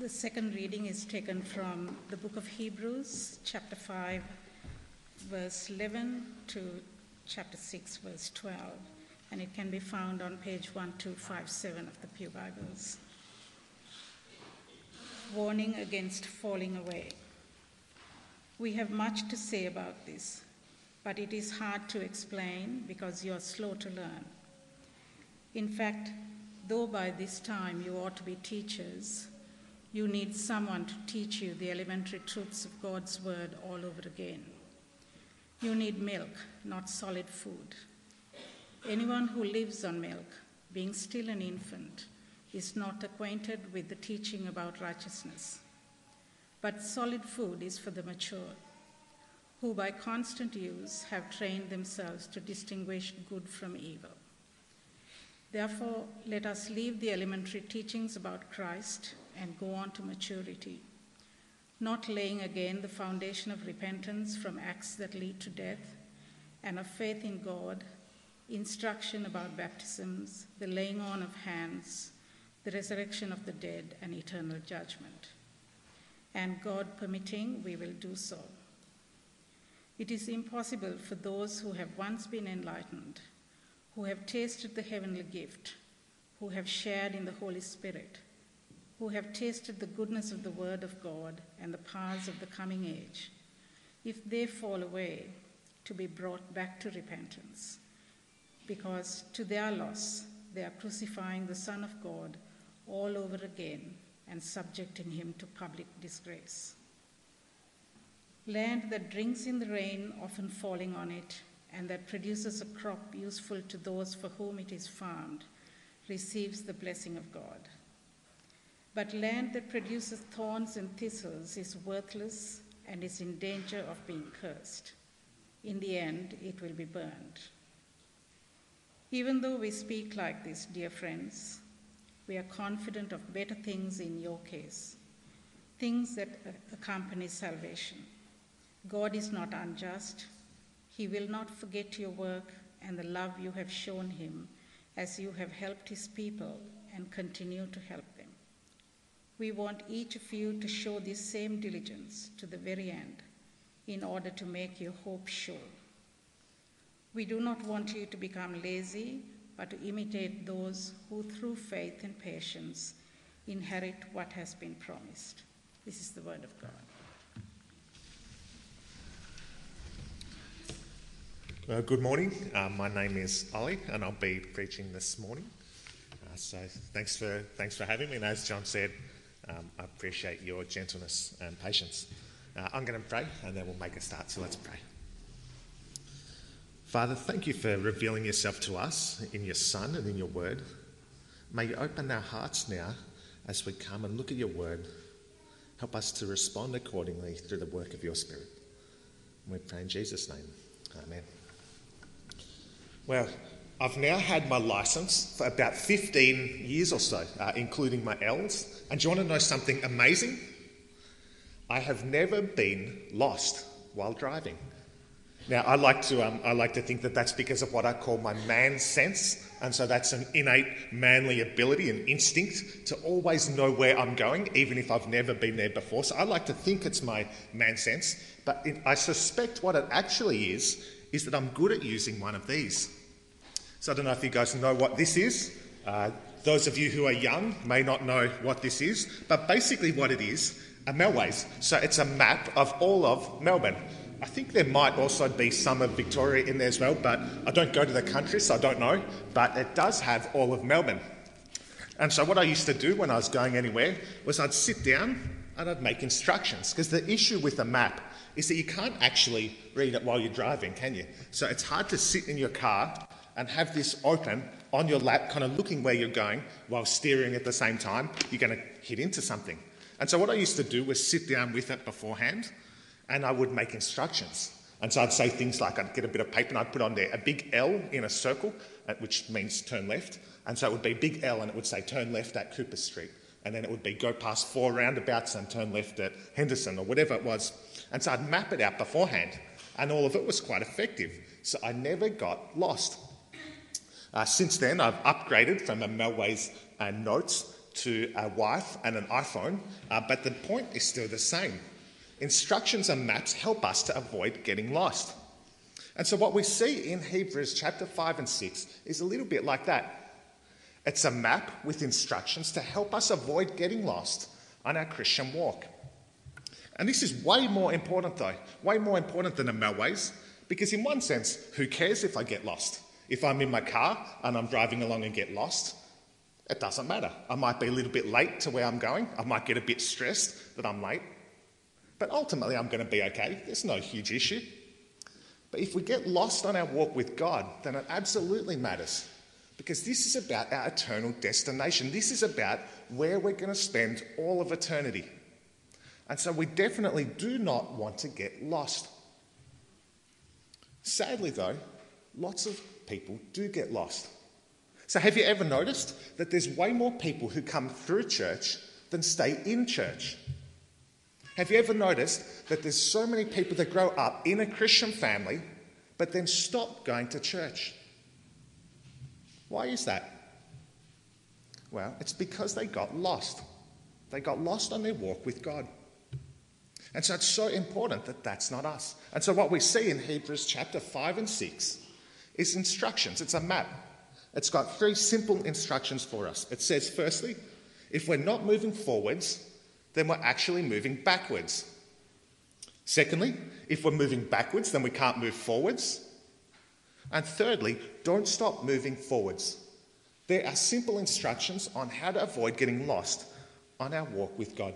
The second reading is taken from the book of Hebrews, chapter 5, verse 11 to chapter 6, verse 12, and it can be found on page 1257 of the Pew Bibles. Warning against falling away. We have much to say about this, but it is hard to explain because you are slow to learn. In fact, though by this time you ought to be teachers, you need someone to teach you the elementary truths of God's Word all over again. You need milk, not solid food. Anyone who lives on milk, being still an infant, is not acquainted with the teaching about righteousness. But solid food is for the mature, who by constant use have trained themselves to distinguish good from evil. Therefore, let us leave the elementary teachings about Christ and go on to maturity, not laying again the foundation of repentance from acts that lead to death, and of faith in God, instruction about baptisms, the laying on of hands, the resurrection of the dead, and eternal judgment. And God permitting, we will do so. It is impossible for those who have once been enlightened, who have tasted the heavenly gift, who have shared in the Holy Spirit, who have tasted the goodness of the Word of God and the powers of the coming age, if they fall away, to be brought back to repentance, because to their loss they are crucifying the Son of God all over again and subjecting him to public disgrace. Land that drinks in the rain, often falling on it, and that produces a crop useful to those for whom it is farmed, receives the blessing of God. But land that produces thorns and thistles is worthless and is in danger of being cursed. In the end, it will be burned. Even though we speak like this, dear friends, we are confident of better things in your case, things that accompany salvation. God is not unjust. He will not forget your work and the love you have shown him as you have helped his people and continue to help. We want each of you to show this same diligence to the very end in order to make your hope sure. We do not want you to become lazy, but to imitate those who, through faith and patience, inherit what has been promised. This is the word of God. Uh, good morning. Uh, my name is Ollie, and I'll be preaching this morning. Uh, so thanks for thanks for having me. And as John said, um, I appreciate your gentleness and patience. Uh, I'm going to pray and then we'll make a start. So let's pray. Father, thank you for revealing yourself to us in your Son and in your word. May you open our hearts now as we come and look at your word. Help us to respond accordingly through the work of your Spirit. We pray in Jesus' name. Amen. Well, I've now had my license for about 15 years or so, uh, including my L's. And do you want to know something amazing? I have never been lost while driving. Now, I like to, um, I like to think that that's because of what I call my man sense. And so that's an innate manly ability and instinct to always know where I'm going, even if I've never been there before. So I like to think it's my man sense. But it, I suspect what it actually is, is that I'm good at using one of these. So I don't know if you guys know what this is. Uh, those of you who are young may not know what this is, but basically what it is are Melways. So it's a map of all of Melbourne. I think there might also be some of Victoria in there as well, but I don't go to the country, so I don't know. But it does have all of Melbourne. And so what I used to do when I was going anywhere was I'd sit down and I'd make instructions. Because the issue with a map is that you can't actually read it while you're driving, can you? So it's hard to sit in your car and have this open on your lap, kind of looking where you're going while steering at the same time, you're going to hit into something. And so, what I used to do was sit down with it beforehand and I would make instructions. And so I'd say things like I'd get a bit of paper and I'd put on there a big L in a circle, uh, which means turn left. And so it would be big L and it would say turn left at Cooper Street. And then it would be go past four roundabouts and turn left at Henderson or whatever it was. And so I'd map it out beforehand. And all of it was quite effective. So I never got lost. Uh, since then, I've upgraded from a Melways uh, Notes to a wife and an iPhone, uh, but the point is still the same. Instructions and maps help us to avoid getting lost. And so, what we see in Hebrews chapter 5 and 6 is a little bit like that. It's a map with instructions to help us avoid getting lost on our Christian walk. And this is way more important, though, way more important than a Melways, because in one sense, who cares if I get lost? If I'm in my car and I'm driving along and get lost, it doesn't matter. I might be a little bit late to where I'm going. I might get a bit stressed that I'm late. But ultimately, I'm going to be okay. There's no huge issue. But if we get lost on our walk with God, then it absolutely matters. Because this is about our eternal destination. This is about where we're going to spend all of eternity. And so we definitely do not want to get lost. Sadly, though, lots of people do get lost. So, have you ever noticed that there's way more people who come through church than stay in church? Have you ever noticed that there's so many people that grow up in a Christian family but then stop going to church? Why is that? Well, it's because they got lost. They got lost on their walk with God. And so it's so important that that's not us. And so what we see in Hebrews chapter 5 and 6 is instructions. It's a map. It's got three simple instructions for us. It says, firstly, if we're not moving forwards, then we're actually moving backwards. Secondly, if we're moving backwards, then we can't move forwards. And thirdly, don't stop moving forwards. There are simple instructions on how to avoid getting lost on our walk with God.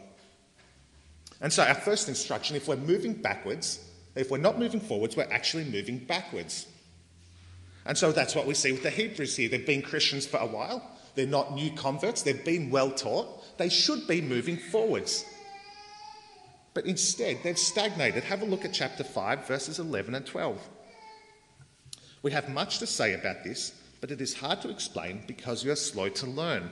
And so, our first instruction if we're moving backwards, if we're not moving forwards, we're actually moving backwards. And so that's what we see with the Hebrews here. They've been Christians for a while, they're not new converts, they've been well taught, they should be moving forwards. But instead, they've stagnated. Have a look at chapter 5, verses 11 and 12. We have much to say about this, but it is hard to explain because you are slow to learn.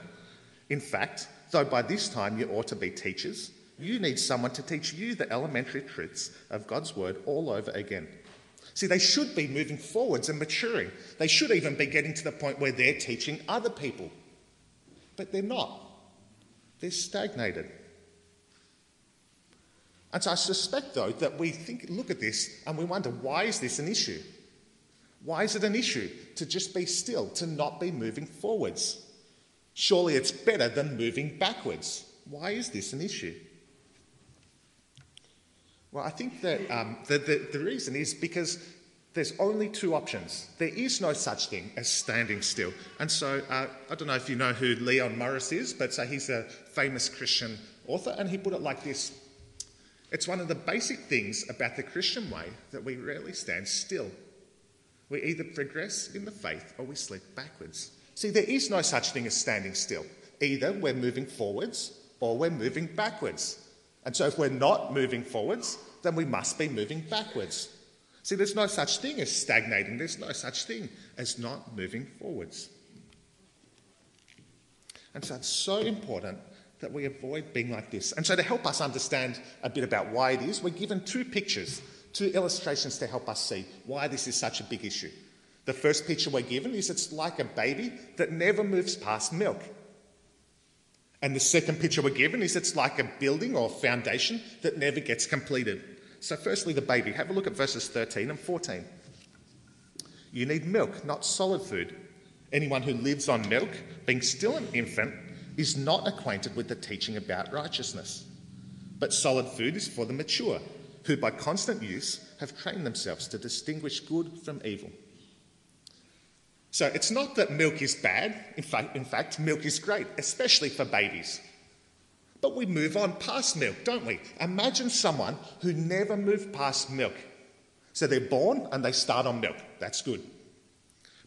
In fact, though by this time you ought to be teachers, you need someone to teach you the elementary truths of God's word all over again. See, they should be moving forwards and maturing. They should even be getting to the point where they're teaching other people. But they're not. They're stagnated. And so I suspect, though, that we think, look at this and we wonder why is this an issue? Why is it an issue to just be still, to not be moving forwards? Surely it's better than moving backwards. Why is this an issue? Well, I think that um, the, the, the reason is because there's only two options. There is no such thing as standing still. And so uh, I don't know if you know who Leon Morris is, but so he's a famous Christian author, and he put it like this It's one of the basic things about the Christian way that we rarely stand still. We either progress in the faith or we slip backwards. See, there is no such thing as standing still. Either we're moving forwards or we're moving backwards. And so if we're not moving forwards, then we must be moving backwards. See, there's no such thing as stagnating, there's no such thing as not moving forwards. And so it's so important that we avoid being like this. And so, to help us understand a bit about why it is, we're given two pictures, two illustrations to help us see why this is such a big issue. The first picture we're given is it's like a baby that never moves past milk. And the second picture we're given is it's like a building or foundation that never gets completed. So, firstly, the baby. Have a look at verses 13 and 14. You need milk, not solid food. Anyone who lives on milk, being still an infant, is not acquainted with the teaching about righteousness. But solid food is for the mature, who by constant use have trained themselves to distinguish good from evil. So it's not that milk is bad. In fact, in fact, milk is great, especially for babies. But we move on past milk, don't we? Imagine someone who never moved past milk. So they're born and they start on milk. That's good.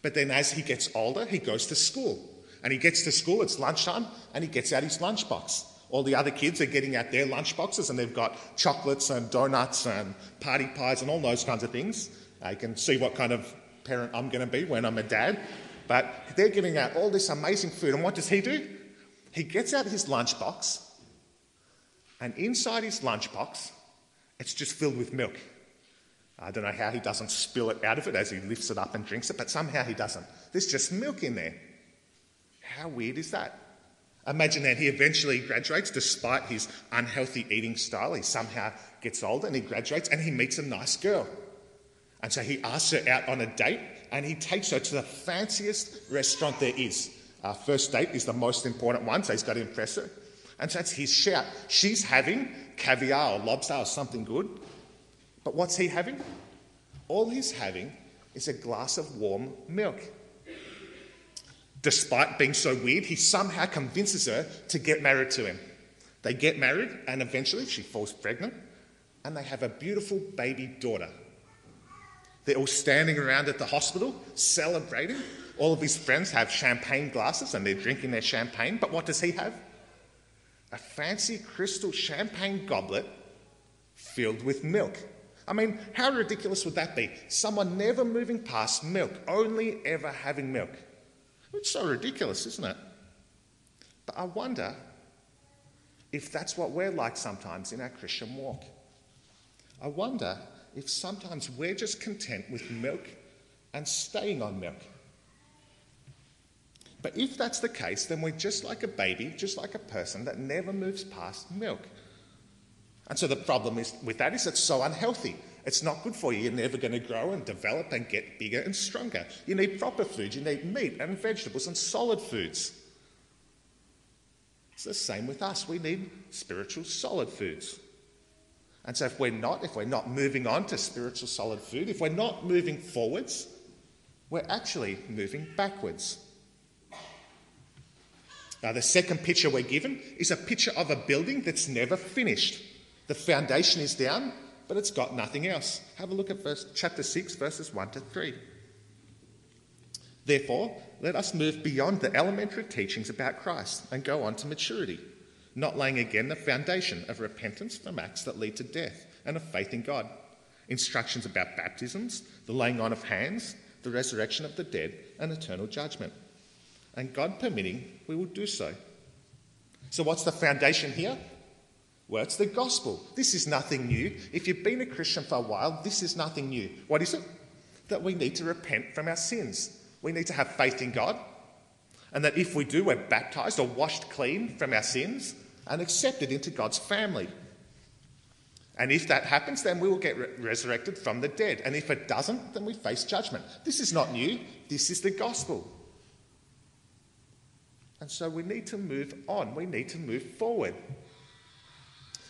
But then as he gets older, he goes to school. And he gets to school, it's lunchtime, and he gets out his lunchbox. All the other kids are getting out their lunchboxes and they've got chocolates and donuts and party pies and all those kinds of things. You can see what kind of parent I'm going to be when I'm a dad. But they're giving out all this amazing food. And what does he do? He gets out his lunchbox, and inside his lunchbox, it's just filled with milk. I don't know how he doesn't spill it out of it as he lifts it up and drinks it, but somehow he doesn't. There's just milk in there. How weird is that? Imagine that he eventually graduates despite his unhealthy eating style. He somehow gets older and he graduates and he meets a nice girl. And so he asks her out on a date and he takes her to the fanciest restaurant there is. Our first date is the most important one, so he's got to impress her. And so that's his shout. She's having caviar or lobster or something good. But what's he having? All he's having is a glass of warm milk. Despite being so weird, he somehow convinces her to get married to him. They get married, and eventually she falls pregnant, and they have a beautiful baby daughter. They're all standing around at the hospital celebrating. All of his friends have champagne glasses and they're drinking their champagne, but what does he have? A fancy crystal champagne goblet filled with milk. I mean, how ridiculous would that be? Someone never moving past milk, only ever having milk. It's so ridiculous, isn't it? But I wonder if that's what we're like sometimes in our Christian walk. I wonder if sometimes we're just content with milk and staying on milk. But if that's the case, then we're just like a baby, just like a person that never moves past milk. And so the problem is with that is it's so unhealthy. It's not good for you. You're never going to grow and develop and get bigger and stronger. You need proper food. You need meat and vegetables and solid foods. It's the same with us. We need spiritual solid foods. And so if we're not, if we're not moving on to spiritual solid food, if we're not moving forwards, we're actually moving backwards. Now, the second picture we're given is a picture of a building that's never finished. The foundation is down, but it's got nothing else. Have a look at verse, chapter 6, verses 1 to 3. Therefore, let us move beyond the elementary teachings about Christ and go on to maturity, not laying again the foundation of repentance from acts that lead to death and of faith in God, instructions about baptisms, the laying on of hands, the resurrection of the dead, and eternal judgment. And God permitting, we will do so. So, what's the foundation here? Well, it's the gospel. This is nothing new. If you've been a Christian for a while, this is nothing new. What is it? That we need to repent from our sins. We need to have faith in God. And that if we do, we're baptized or washed clean from our sins and accepted into God's family. And if that happens, then we will get re- resurrected from the dead. And if it doesn't, then we face judgment. This is not new. This is the gospel. And so we need to move on. We need to move forward.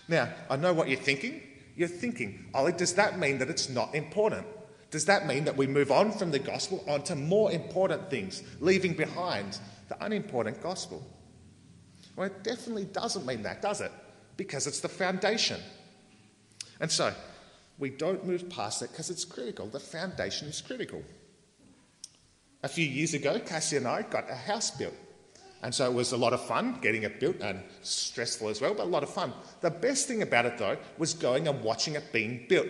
Now, I know what you're thinking. You're thinking, Ollie, does that mean that it's not important? Does that mean that we move on from the gospel onto more important things, leaving behind the unimportant gospel? Well, it definitely doesn't mean that, does it? Because it's the foundation. And so, we don't move past it because it's critical. The foundation is critical. A few years ago, Cassie and I got a house built. And so it was a lot of fun getting it built and stressful as well, but a lot of fun. The best thing about it though was going and watching it being built.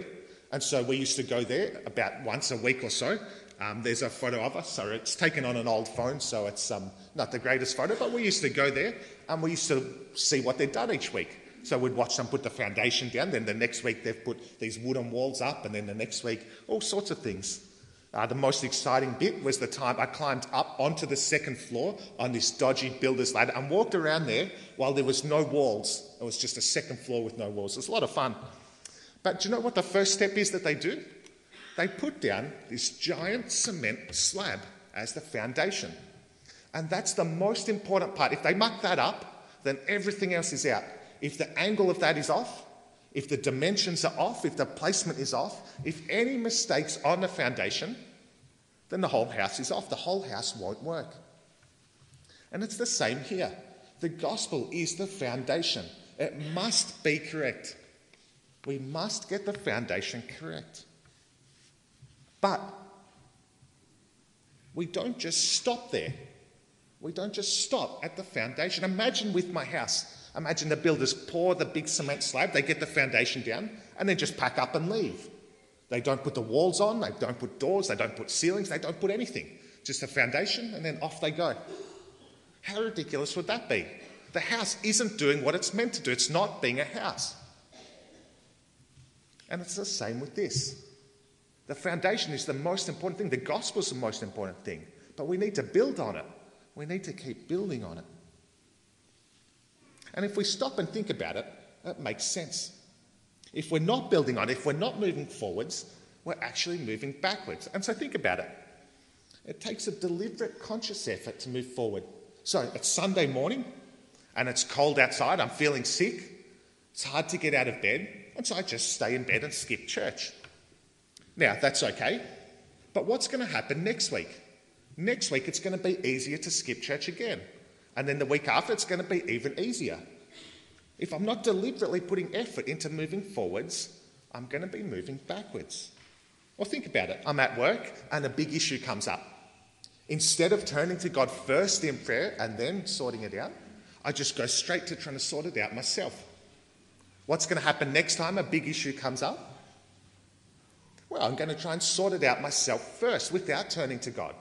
And so we used to go there about once a week or so. Um, there's a photo of us, so it's taken on an old phone, so it's um, not the greatest photo, but we used to go there and we used to see what they'd done each week. So we'd watch them put the foundation down, then the next week they've put these wooden walls up, and then the next week, all sorts of things. Uh, the most exciting bit was the time I climbed up onto the second floor on this dodgy builder's ladder and walked around there while there was no walls. It was just a second floor with no walls. It was a lot of fun. But do you know what the first step is that they do? They put down this giant cement slab as the foundation. And that's the most important part. If they muck that up, then everything else is out. If the angle of that is off, if the dimensions are off, if the placement is off, if any mistakes on the foundation, then the whole house is off. The whole house won't work. And it's the same here. The gospel is the foundation, it must be correct. We must get the foundation correct. But we don't just stop there. We don't just stop at the foundation. Imagine with my house. Imagine the builders pour the big cement slab, they get the foundation down, and then just pack up and leave. They don't put the walls on, they don't put doors, they don't put ceilings, they don't put anything. Just a foundation, and then off they go. How ridiculous would that be? The house isn't doing what it's meant to do, it's not being a house. And it's the same with this. The foundation is the most important thing, the gospel is the most important thing, but we need to build on it. We need to keep building on it. And if we stop and think about it, it makes sense. If we're not building on, it, if we're not moving forwards, we're actually moving backwards. And so think about it. It takes a deliberate, conscious effort to move forward. So it's Sunday morning and it's cold outside. I'm feeling sick. It's hard to get out of bed. And so I just stay in bed and skip church. Now, that's okay. But what's going to happen next week? Next week, it's going to be easier to skip church again. And then the week after, it's going to be even easier. If I'm not deliberately putting effort into moving forwards, I'm going to be moving backwards. Well, think about it. I'm at work and a big issue comes up. Instead of turning to God first in prayer and then sorting it out, I just go straight to trying to sort it out myself. What's going to happen next time a big issue comes up? Well, I'm going to try and sort it out myself first without turning to God.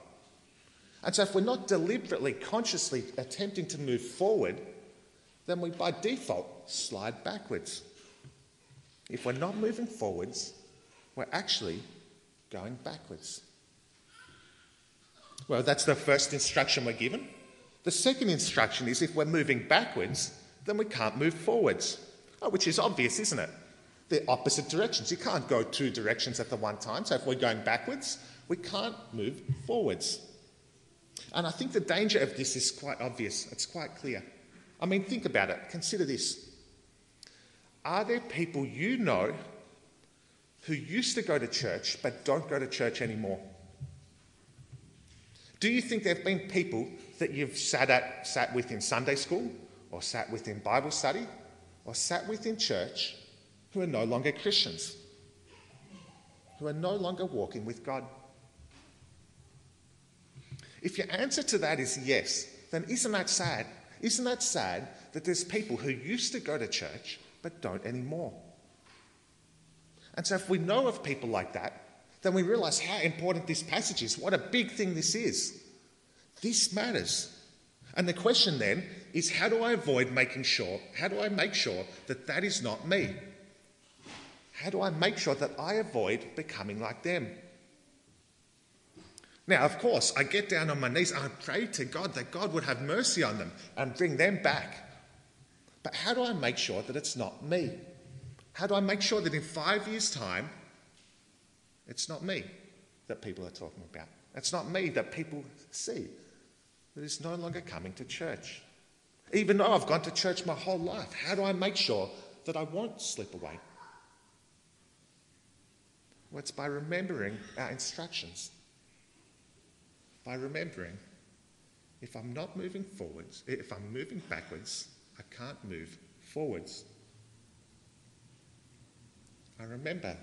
And so, if we're not deliberately, consciously attempting to move forward, then we by default slide backwards. If we're not moving forwards, we're actually going backwards. Well, that's the first instruction we're given. The second instruction is if we're moving backwards, then we can't move forwards, oh, which is obvious, isn't it? They're opposite directions. You can't go two directions at the one time. So if we're going backwards, we can't move forwards. And I think the danger of this is quite obvious, it's quite clear. I mean, think about it. Consider this. Are there people you know who used to go to church but don't go to church anymore? Do you think there have been people that you've sat, at, sat with in Sunday school, or sat with in Bible study, or sat with in church who are no longer Christians, who are no longer walking with God? If your answer to that is yes, then isn't that sad? Isn't that sad that there's people who used to go to church but don't anymore? And so, if we know of people like that, then we realize how important this passage is, what a big thing this is. This matters. And the question then is how do I avoid making sure, how do I make sure that that is not me? How do I make sure that I avoid becoming like them? Now, of course, I get down on my knees and I pray to God that God would have mercy on them and bring them back. But how do I make sure that it's not me? How do I make sure that in five years' time, it's not me that people are talking about. It's not me that people see that is no longer coming to church. Even though I've gone to church my whole life, how do I make sure that I won't slip away? Well, it's by remembering our instructions. By remembering if I'm not moving forwards, if I'm moving backwards, I can't move forwards. I remember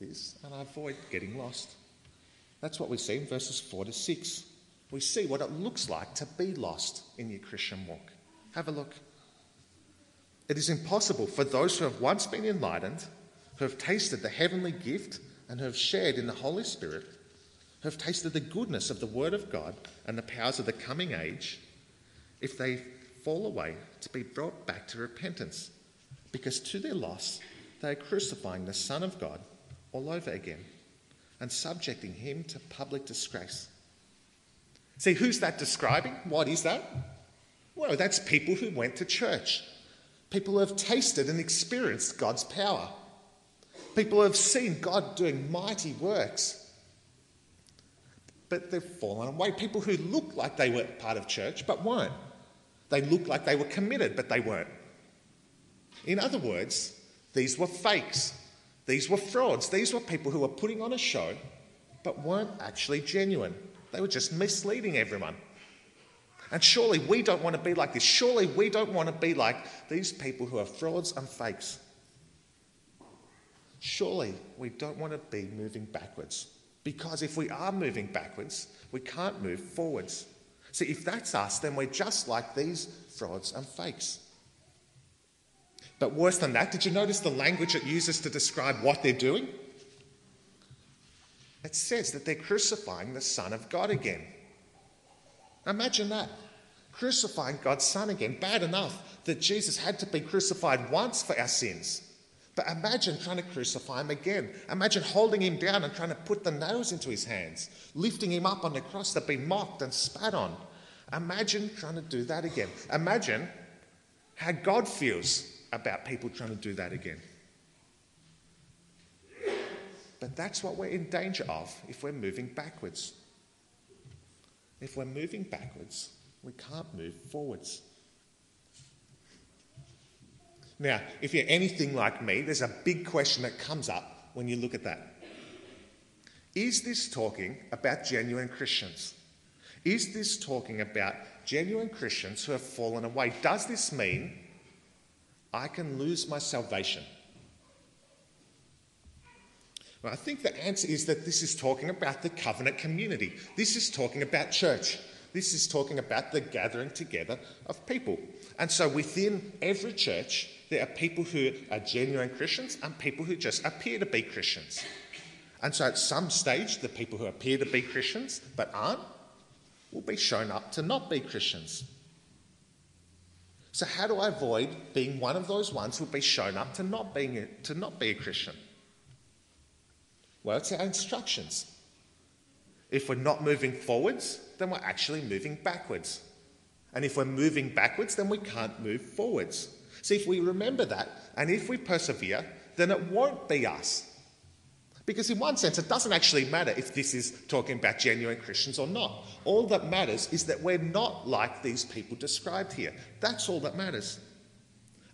this and I avoid getting lost. That's what we see in verses 4 to 6. We see what it looks like to be lost in your Christian walk. Have a look. It is impossible for those who have once been enlightened, who have tasted the heavenly gift, and who have shared in the Holy Spirit, have tasted the goodness of the Word of God and the powers of the coming age, if they fall away, to be brought back to repentance, because to their loss they are crucifying the Son of God all over again and subjecting him to public disgrace. See, who's that describing? What is that? Well, that's people who went to church, people who have tasted and experienced God's power, people have seen God doing mighty works. But they've fallen away. People who look like they were part of church but weren't. They look like they were committed but they weren't. In other words, these were fakes. These were frauds. These were people who were putting on a show but weren't actually genuine. They were just misleading everyone. And surely we don't want to be like this. Surely we don't want to be like these people who are frauds and fakes. Surely we don't want to be moving backwards. Because if we are moving backwards, we can't move forwards. See, if that's us, then we're just like these frauds and fakes. But worse than that, did you notice the language it uses to describe what they're doing? It says that they're crucifying the Son of God again. Imagine that. Crucifying God's Son again. Bad enough that Jesus had to be crucified once for our sins. But imagine trying to crucify him again. Imagine holding him down and trying to put the nails into his hands, lifting him up on the cross to be mocked and spat on. Imagine trying to do that again. Imagine how God feels about people trying to do that again. But that's what we're in danger of if we're moving backwards. If we're moving backwards, we can't move forwards. Now, if you're anything like me, there's a big question that comes up when you look at that. Is this talking about genuine Christians? Is this talking about genuine Christians who have fallen away? Does this mean I can lose my salvation? Well, I think the answer is that this is talking about the covenant community. This is talking about church. This is talking about the gathering together of people. And so within every church, there are people who are genuine Christians and people who just appear to be Christians. And so at some stage, the people who appear to be Christians but aren't will be shown up to not be Christians. So, how do I avoid being one of those ones who will be shown up to not, being a, to not be a Christian? Well, it's our instructions. If we're not moving forwards, then we're actually moving backwards. And if we're moving backwards, then we can't move forwards. See, if we remember that and if we persevere, then it won't be us. Because, in one sense, it doesn't actually matter if this is talking about genuine Christians or not. All that matters is that we're not like these people described here. That's all that matters.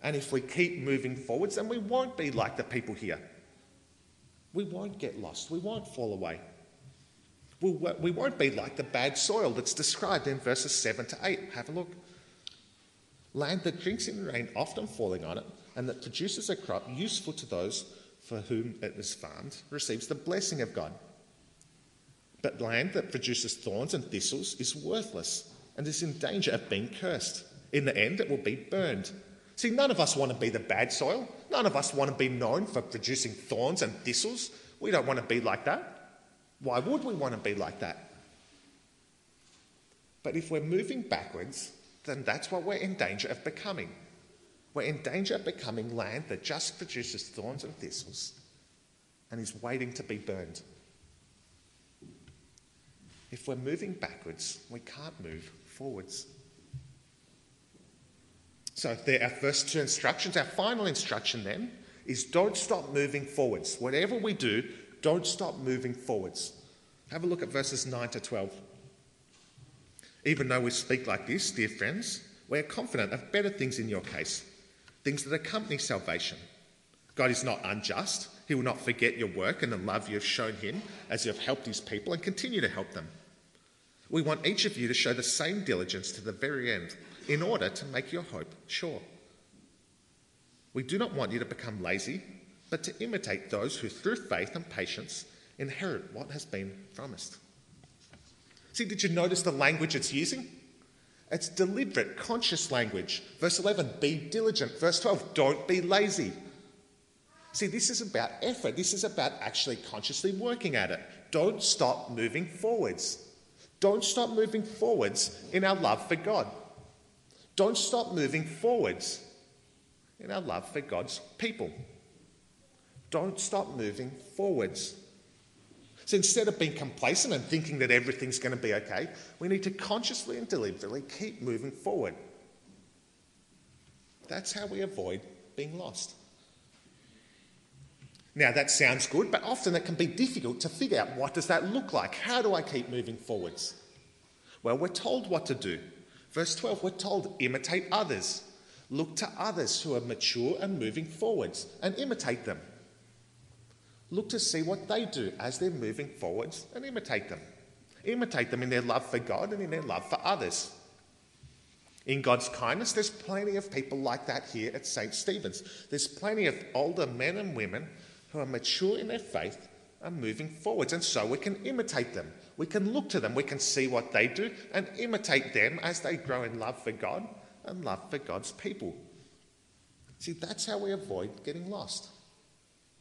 And if we keep moving forwards, then we won't be like the people here. We won't get lost. We won't fall away. We won't be like the bad soil that's described in verses 7 to 8. Have a look. Land that drinks in the rain, often falling on it, and that produces a crop useful to those for whom it is farmed receives the blessing of God. But land that produces thorns and thistles is worthless and is in danger of being cursed. In the end, it will be burned. See, none of us want to be the bad soil. None of us want to be known for producing thorns and thistles. We don't want to be like that. Why would we want to be like that? But if we're moving backwards, then that's what we're in danger of becoming. We're in danger of becoming land that just produces thorns and thistles and is waiting to be burned. If we're moving backwards, we can't move forwards. So, there, our first two instructions. Our final instruction then is don't stop moving forwards. Whatever we do, don't stop moving forwards. Have a look at verses 9 to 12. Even though we speak like this, dear friends, we are confident of better things in your case things that accompany salvation. God is not unjust. He will not forget your work and the love you have shown him as you have helped his people and continue to help them. We want each of you to show the same diligence to the very end in order to make your hope sure. We do not want you to become lazy, but to imitate those who, through faith and patience, inherit what has been promised. See, did you notice the language it's using? It's deliberate, conscious language. Verse 11, be diligent. Verse 12, don't be lazy. See, this is about effort. This is about actually consciously working at it. Don't stop moving forwards. Don't stop moving forwards in our love for God. Don't stop moving forwards in our love for God's people. Don't stop moving forwards. So instead of being complacent and thinking that everything's going to be okay, we need to consciously and deliberately keep moving forward. That's how we avoid being lost. Now that sounds good, but often it can be difficult to figure out what does that look like? How do I keep moving forwards? Well, we're told what to do. Verse 12, we're told imitate others. Look to others who are mature and moving forwards and imitate them. Look to see what they do as they're moving forwards and imitate them. Imitate them in their love for God and in their love for others. In God's kindness, there's plenty of people like that here at St. Stephen's. There's plenty of older men and women who are mature in their faith and moving forwards, and so we can imitate them. We can look to them, we can see what they do and imitate them as they grow in love for God and love for God's people. See, that's how we avoid getting lost.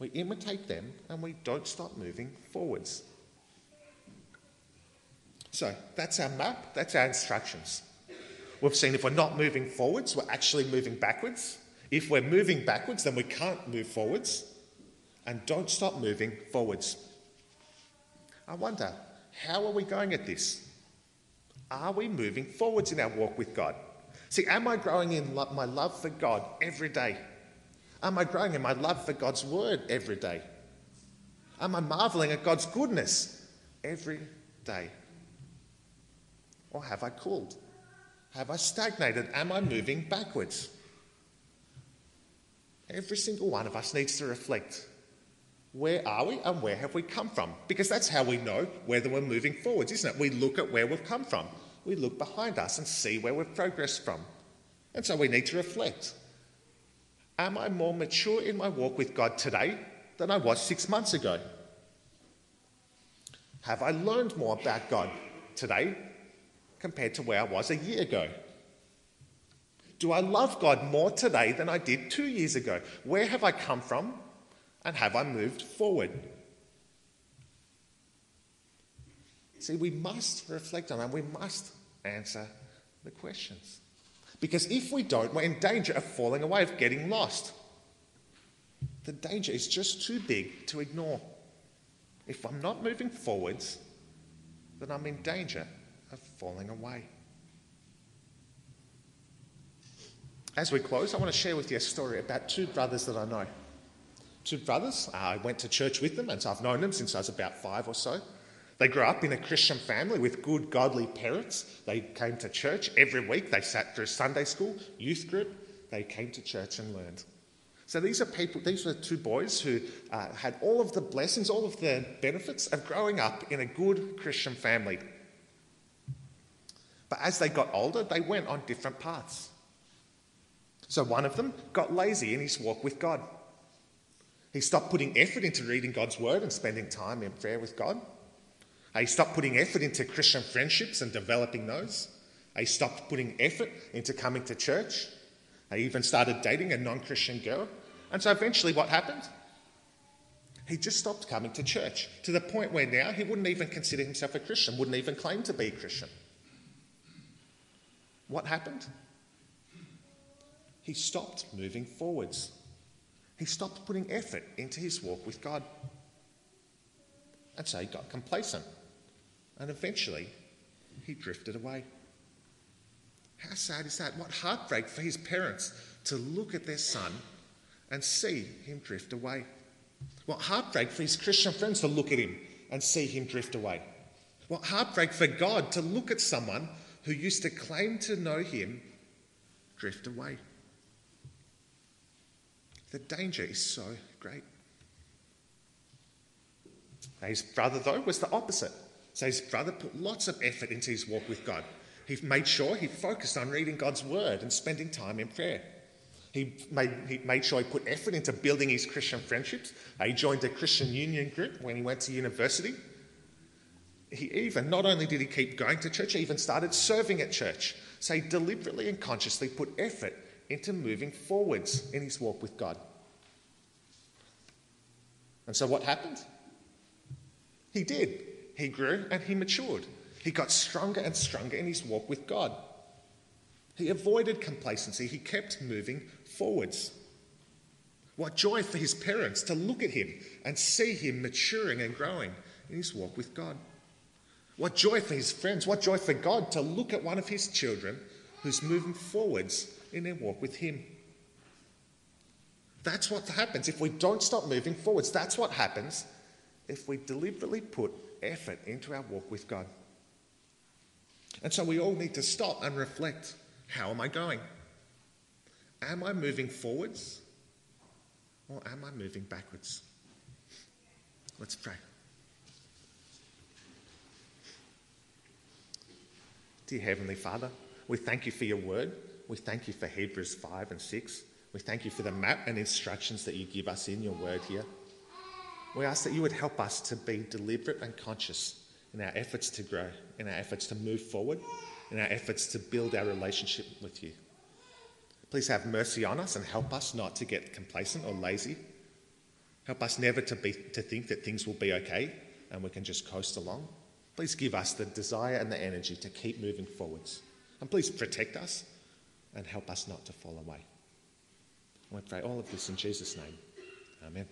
We imitate them and we don't stop moving forwards. So that's our map, that's our instructions. We've seen if we're not moving forwards, we're actually moving backwards. If we're moving backwards, then we can't move forwards. And don't stop moving forwards. I wonder, how are we going at this? Are we moving forwards in our walk with God? See, am I growing in my love for God every day? Am I growing in my love for God's word every day? Am I marveling at God's goodness every day? Or have I cooled? Have I stagnated? Am I moving backwards? Every single one of us needs to reflect where are we and where have we come from? Because that's how we know whether we're moving forwards, isn't it? We look at where we've come from, we look behind us and see where we've progressed from. And so we need to reflect. Am I more mature in my walk with God today than I was six months ago? Have I learned more about God today compared to where I was a year ago? Do I love God more today than I did two years ago? Where have I come from and have I moved forward? See, we must reflect on and we must answer the questions. Because if we don't, we're in danger of falling away, of getting lost. The danger is just too big to ignore. If I'm not moving forwards, then I'm in danger of falling away. As we close, I want to share with you a story about two brothers that I know two brothers. I went to church with them, and so I've known them since I was about five or so. They grew up in a Christian family with good, godly parents. They came to church every week. They sat through Sunday school, youth group. They came to church and learned. So these are people, these were two boys who uh, had all of the blessings, all of the benefits of growing up in a good Christian family. But as they got older, they went on different paths. So one of them got lazy in his walk with God. He stopped putting effort into reading God's word and spending time in prayer with God. He stopped putting effort into Christian friendships and developing those. He stopped putting effort into coming to church. He even started dating a non Christian girl. And so eventually, what happened? He just stopped coming to church to the point where now he wouldn't even consider himself a Christian, wouldn't even claim to be a Christian. What happened? He stopped moving forwards. He stopped putting effort into his walk with God. And so he got complacent. And eventually, he drifted away. How sad is that? What heartbreak for his parents to look at their son and see him drift away. What heartbreak for his Christian friends to look at him and see him drift away. What heartbreak for God to look at someone who used to claim to know him drift away. The danger is so great. Now, his brother, though, was the opposite. So his brother put lots of effort into his walk with God. He made sure he focused on reading God's word and spending time in prayer. He made, he made sure he put effort into building his Christian friendships. Uh, he joined a Christian union group when he went to university. He even, not only did he keep going to church, he even started serving at church. So he deliberately and consciously put effort into moving forwards in his walk with God. And so what happened? He did. He grew and he matured. He got stronger and stronger in his walk with God. He avoided complacency. He kept moving forwards. What joy for his parents to look at him and see him maturing and growing in his walk with God. What joy for his friends. What joy for God to look at one of his children who's moving forwards in their walk with him. That's what happens if we don't stop moving forwards. That's what happens if we deliberately put effort into our walk with God. And so we all need to stop and reflect how am I going? Am I moving forwards or am I moving backwards? Let's pray. Dear Heavenly Father, we thank you for your word. We thank you for Hebrews 5 and 6. We thank you for the map and instructions that you give us in your word here. We ask that you would help us to be deliberate and conscious in our efforts to grow, in our efforts to move forward, in our efforts to build our relationship with you. Please have mercy on us and help us not to get complacent or lazy. Help us never to, be, to think that things will be okay and we can just coast along. Please give us the desire and the energy to keep moving forwards. And please protect us and help us not to fall away. I pray all of this in Jesus' name. Amen.